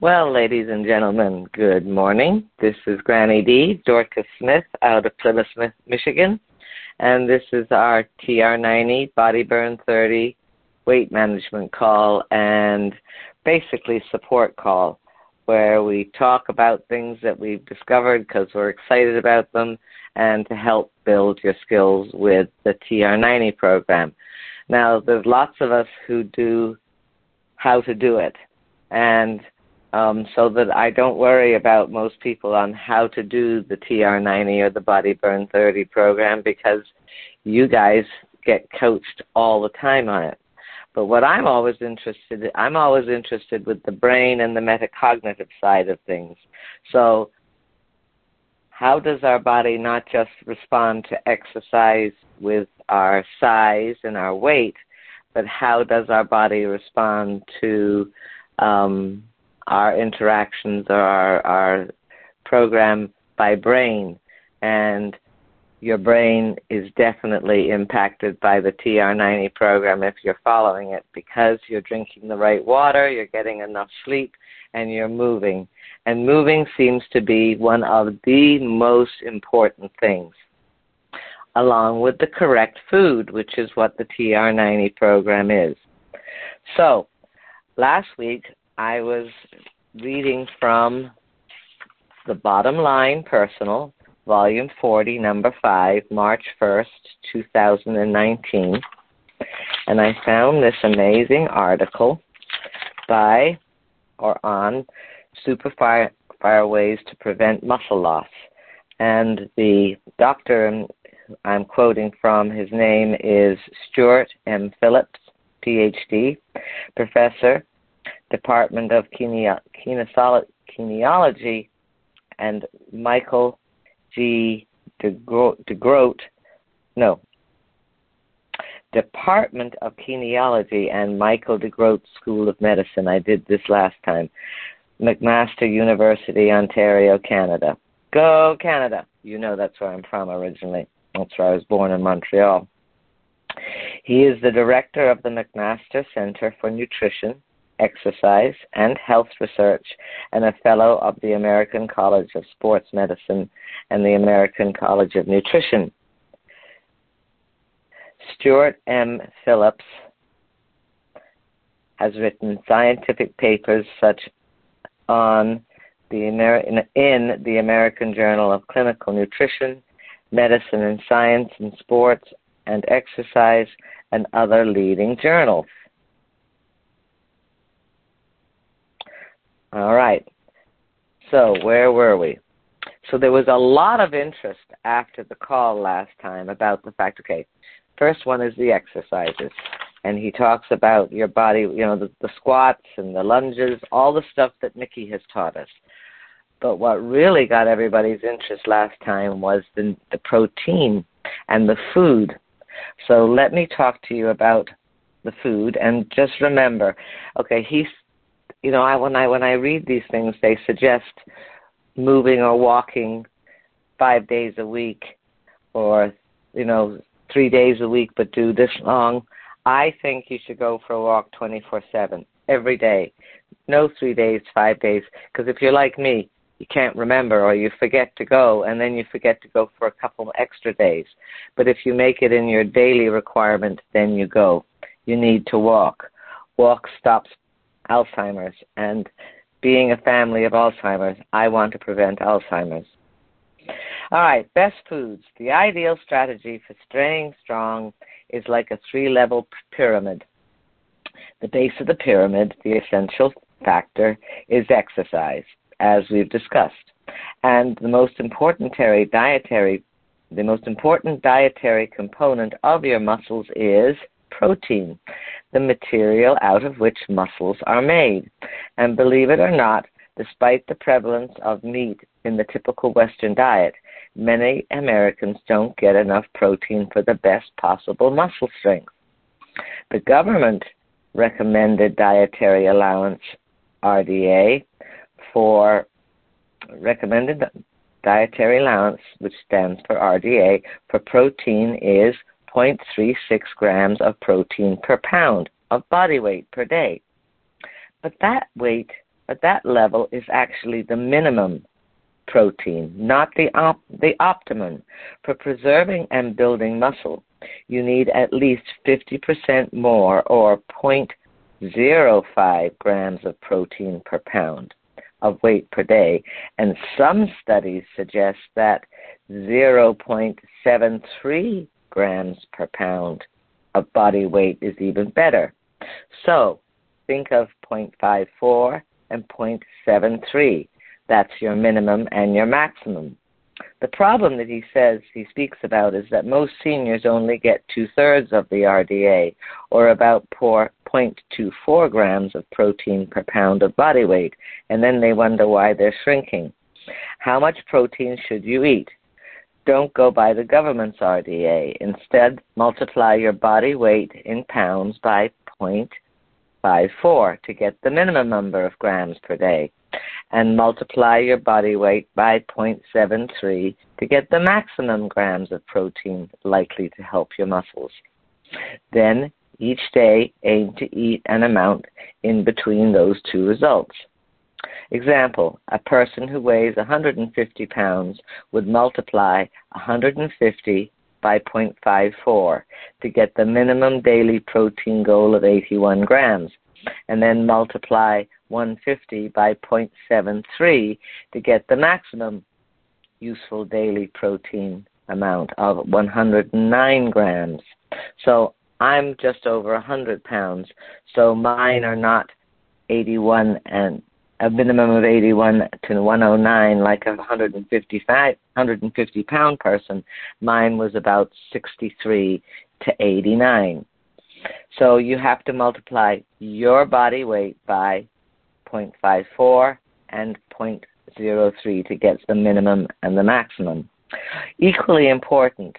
Well, ladies and gentlemen, good morning. This is Granny D, Dorcas Smith out of Plymouth, Michigan, and this is our TR90 Body Burn 30 weight management call and basically support call where we talk about things that we've discovered because we're excited about them and to help build your skills with the TR90 program. Now, there's lots of us who do how to do it. And um, so that I don't worry about most people on how to do the TR90 or the Body Burn 30 program because you guys get coached all the time on it. But what I'm always interested in, I'm always interested with the brain and the metacognitive side of things. So how does our body not just respond to exercise with our size and our weight, but how does our body respond to um, our interactions or our, our program by brain. And your brain is definitely impacted by the TR90 program if you're following it because you're drinking the right water, you're getting enough sleep, and you're moving. And moving seems to be one of the most important things, along with the correct food, which is what the TR90 program is. So, last week I was reading from The Bottom Line Personal, Volume 40, Number 5, March 1st, 2019. And I found this amazing article by or on superfire fire ways to prevent muscle loss. And the doctor I'm quoting from, his name is Stuart M. Phillips, PhD, professor Department of Kinesiology, and Michael G. DeGroote, no, Department of Kinesiology and Michael DeGroote School of Medicine. I did this last time. McMaster University, Ontario, Canada. Go Canada! You know that's where I'm from originally. That's where I was born in Montreal. He is the director of the McMaster Center for Nutrition exercise, and health research, and a fellow of the American College of Sports Medicine and the American College of Nutrition. Stuart M. Phillips has written scientific papers such on the in the American Journal of Clinical Nutrition, Medicine and Science and Sports and Exercise, and other leading journals. All right. So, where were we? So, there was a lot of interest after the call last time about the fact okay, first one is the exercises. And he talks about your body, you know, the, the squats and the lunges, all the stuff that Nikki has taught us. But what really got everybody's interest last time was the, the protein and the food. So let me talk to you about the food and just remember, okay, he's you know, I when I when I read these things, they suggest moving or walking five days a week, or you know, three days a week, but do this long. I think you should go for a walk 24/7 every day. No three days, five days, because if you're like me, you can't remember or you forget to go and then you forget to go for a couple extra days. But if you make it in your daily requirement, then you go. You need to walk. Walk stops Alzheimer's. And being a family of Alzheimer's, I want to prevent Alzheimer's. All right, best foods. The ideal strategy for staying strong is like a three level pyramid. The base of the pyramid, the essential factor, is exercise, as we've discussed. And the most important dietary the most important dietary component of your muscles is protein the material out of which muscles are made. And believe it or not, despite the prevalence of meat in the typical Western diet, many Americans don't get enough protein for the best possible muscle strength. The government recommended dietary allowance, RDA, for recommended dietary allowance, which stands for RDA, for protein is 0.36 grams of protein per pound of body weight per day. But that weight but that level is actually the minimum protein, not the, op- the optimum. For preserving and building muscle, you need at least 50% more or 0.05 grams of protein per pound of weight per day. And some studies suggest that 0.73 grams per pound of body weight is even better. So think of 0.54 and 0.73. That's your minimum and your maximum. The problem that he says he speaks about is that most seniors only get two thirds of the RDA, or about 0.24 grams of protein per pound of body weight, and then they wonder why they're shrinking. How much protein should you eat? Don't go by the government's RDA. Instead, multiply your body weight in pounds by 0.54 to get the minimum number of grams per day and multiply your body weight by 0.73 to get the maximum grams of protein likely to help your muscles. Then each day aim to eat an amount in between those two results. Example, a person who weighs 150 pounds would multiply 150 by 0.54 to get the minimum daily protein goal of 81 grams, and then multiply 150 by 0.73 to get the maximum useful daily protein amount of 109 grams. So I'm just over 100 pounds, so mine are not 81 and a minimum of 81 to 109 like a 155 150 pound person mine was about 63 to 89 so you have to multiply your body weight by 0.54 and 0.03 to get the minimum and the maximum. Equally important,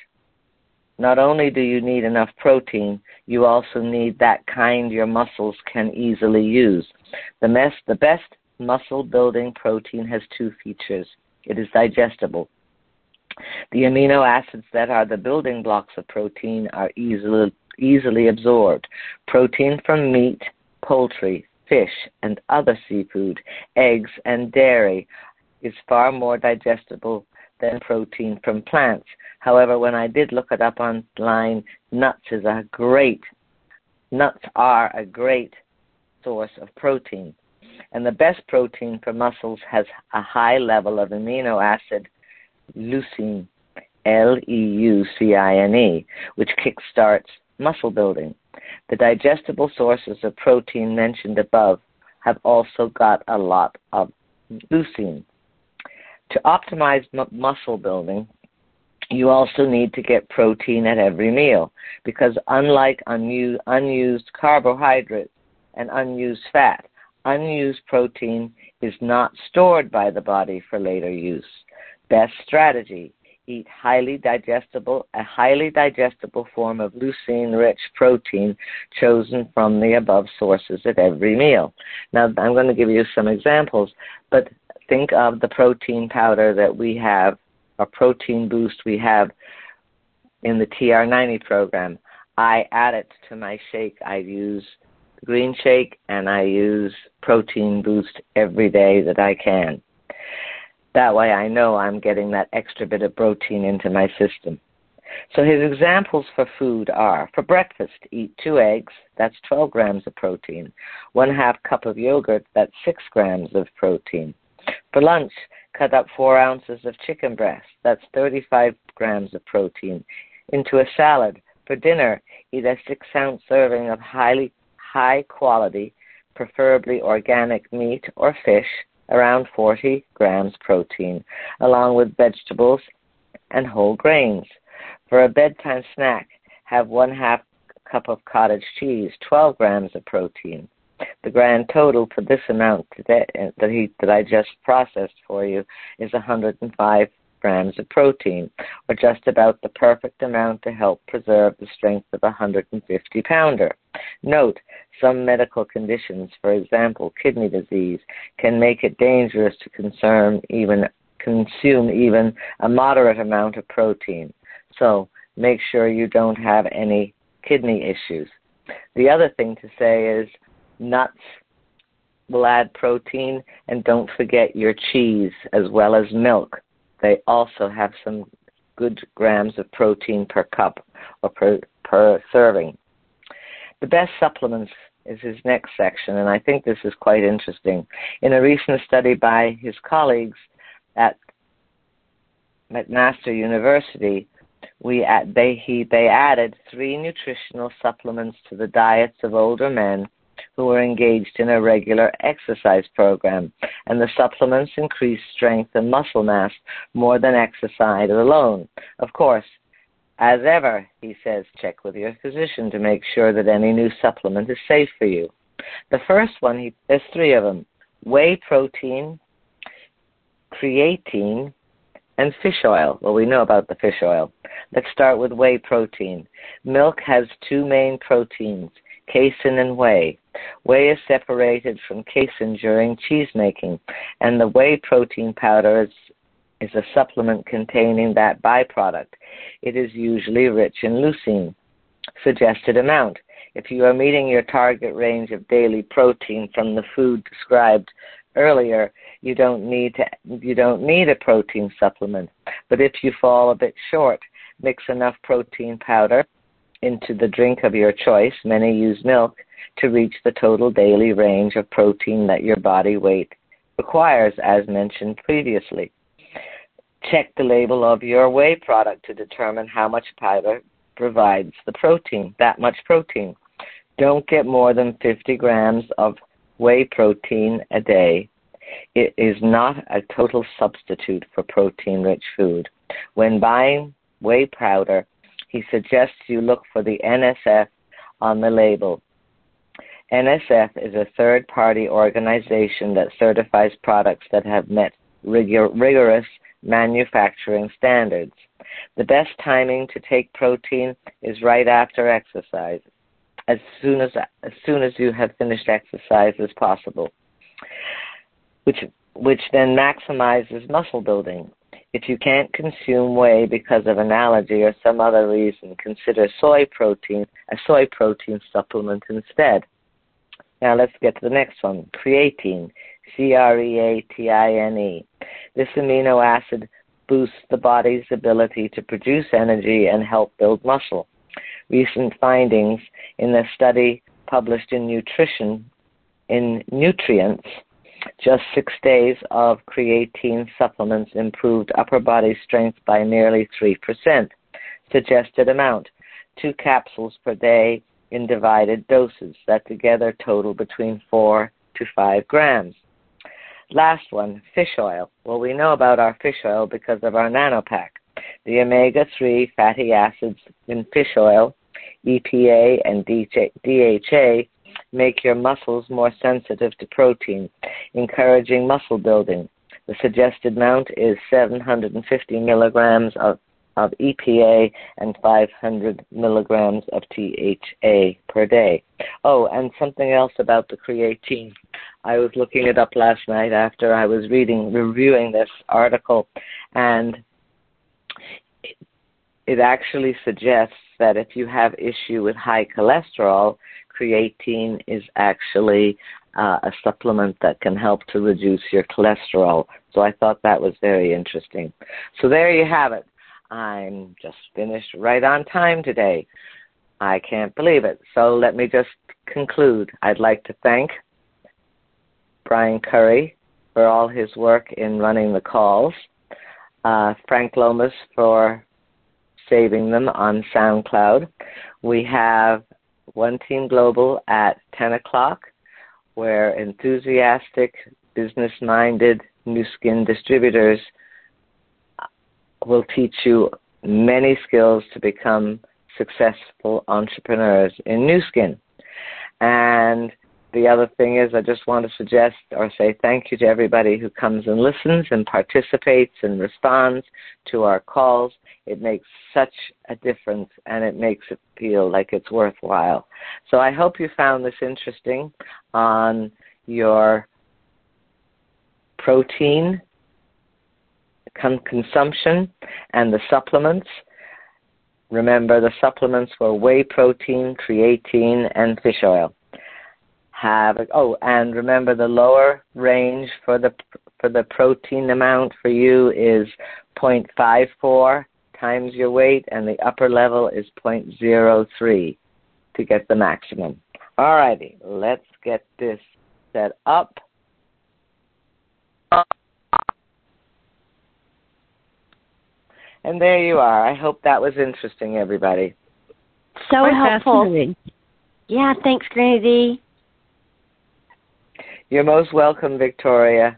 not only do you need enough protein, you also need that kind your muscles can easily use. The, mes- the best muscle building protein has two features it is digestible. The amino acids that are the building blocks of protein are easily, easily absorbed. Protein from meat, poultry, fish and other seafood, eggs and dairy is far more digestible than protein from plants. However, when I did look it up online, nuts is a great nuts are a great source of protein. And the best protein for muscles has a high level of amino acid leucine, L E U C I N E, which kickstarts muscle building. The digestible sources of protein mentioned above have also got a lot of leucine. To optimize m- muscle building, you also need to get protein at every meal because, unlike unused, unused carbohydrates and unused fat, unused protein is not stored by the body for later use. Best strategy eat highly digestible, a highly digestible form of leucine-rich protein chosen from the above sources at every meal. Now, I'm going to give you some examples, but think of the protein powder that we have, a protein boost we have in the TR90 program. I add it to my shake. I use green shake and I use protein boost every day that I can. That way I know I'm getting that extra bit of protein into my system. So his examples for food are for breakfast, eat two eggs, that's 12 grams of protein, one half cup of yogurt, that's 6 grams of protein. For lunch, cut up 4 ounces of chicken breast, that's 35 grams of protein, into a salad. For dinner, eat a 6 ounce serving of highly high quality, preferably organic meat or fish, around 40 grams protein, along with vegetables and whole grains. For a bedtime snack, have one half cup of cottage cheese, 12 grams of protein. The grand total for this amount today, that, he, that I just processed for you is 105 grams of protein, or just about the perfect amount to help preserve the strength of a 150 pounder. Note, some medical conditions, for example, kidney disease, can make it dangerous to even consume even a moderate amount of protein. So make sure you don't have any kidney issues. The other thing to say is nuts will add protein, and don't forget your cheese as well as milk. They also have some good grams of protein per cup or per, per serving. The best supplements is his next section, and I think this is quite interesting. In a recent study by his colleagues at McMaster University, we they he they added three nutritional supplements to the diets of older men who were engaged in a regular exercise program, and the supplements increased strength and muscle mass more than exercise alone. Of course, as ever, he says, check with your physician to make sure that any new supplement is safe for you. The first one, he, there's three of them whey protein, creatine, and fish oil. Well, we know about the fish oil. Let's start with whey protein. Milk has two main proteins, casein and whey. Whey is separated from casein during cheese making, and the whey protein powder is, is a supplement containing that byproduct. It is usually rich in leucine. Suggested amount. If you are meeting your target range of daily protein from the food described earlier, you don't need to you don't need a protein supplement. But if you fall a bit short, mix enough protein powder into the drink of your choice, many use milk, to reach the total daily range of protein that your body weight requires, as mentioned previously. Check the label of your whey product to determine how much powder provides the protein, that much protein. Don't get more than 50 grams of whey protein a day. It is not a total substitute for protein rich food. When buying whey powder, he suggests you look for the NSF on the label. NSF is a third party organization that certifies products that have met rigor- rigorous manufacturing standards. The best timing to take protein is right after exercise as soon as as soon as you have finished exercise as possible, which which then maximizes muscle building. If you can't consume whey because of an allergy or some other reason, consider soy protein, a soy protein supplement instead. Now let's get to the next one, creatine, C R E A T I N E. This amino acid boosts the body's ability to produce energy and help build muscle recent findings in a study published in Nutrition in Nutrients. Just six days of creatine supplements improved upper body strength by nearly 3%. Suggested amount two capsules per day in divided doses that together total between 4 to 5 grams. Last one, fish oil. Well, we know about our fish oil because of our nanopack. The omega 3 fatty acids in fish oil EPA and DHA make your muscles more sensitive to protein, encouraging muscle building. The suggested amount is 750 milligrams of, of EPA and 500 milligrams of DHA per day. Oh, and something else about the creatine. I was looking it up last night after I was reading, reviewing this article, and it, actually suggests that if you have issue with high cholesterol, creatine is actually uh, a supplement that can help to reduce your cholesterol. So I thought that was very interesting. So there you have it. I'm just finished right on time today. I can't believe it. So let me just conclude. I'd like to thank Brian Curry for all his work in running the calls, uh, Frank Lomas for saving them on SoundCloud. We have One Team Global at 10 o'clock, where enthusiastic, business minded Nu Skin distributors will teach you many skills to become successful entrepreneurs in Nu Skin. And the other thing is, I just want to suggest or say thank you to everybody who comes and listens and participates and responds to our calls. It makes such a difference and it makes it feel like it's worthwhile. So I hope you found this interesting on your protein consumption and the supplements. Remember, the supplements were whey protein, creatine, and fish oil. have oh and remember the lower range for the for the protein amount for you is 0.54 times your weight and the upper level is 0.03 to get the maximum. All righty, let's get this set up. And there you are. I hope that was interesting, everybody. So Quite helpful. Yeah, thanks, Granny D. You're most welcome, Victoria.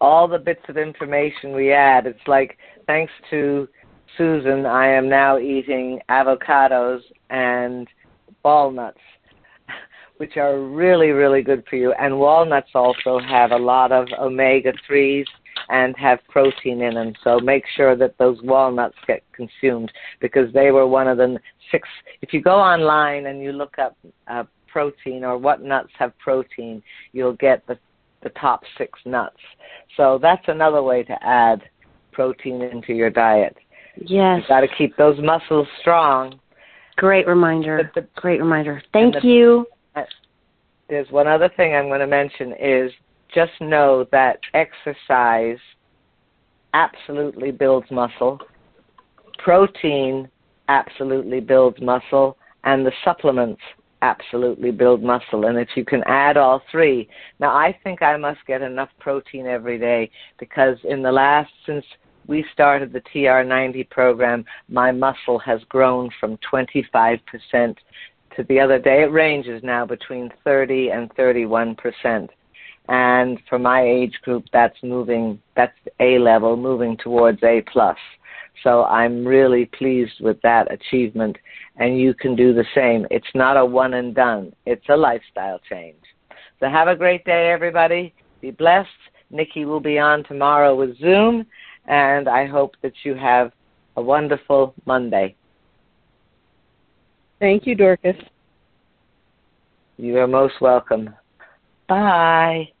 All the bits of information we add, it's like thanks to Susan, I am now eating avocados and walnuts, which are really, really good for you. And walnuts also have a lot of omega 3s and have protein in them. So make sure that those walnuts get consumed because they were one of the six. If you go online and you look up uh, protein or what nuts have protein, you'll get the the top six nuts. So that's another way to add protein into your diet. Yes. You've got to keep those muscles strong. Great reminder. The, Great reminder. Thank the, you. Uh, there's one other thing I'm going to mention is just know that exercise absolutely builds muscle, protein absolutely builds muscle, and the supplements absolutely build muscle. And if you can add all three, now I think I must get enough protein every day because in the last, since we started the TR90 program, my muscle has grown from 25% to the other day. It ranges now between 30 and 31 percent and for my age group that's moving that's a level moving towards a plus. So i'm really pleased with that achievement. And you can do the same. It's not a one and done. It's a lifestyle change. So have a great day everybody. Be blessed. Nikki will be on tomorrow with zoom. And i hope that you have a wonderful monday. Thank you dorcas. You are most welcome. Bye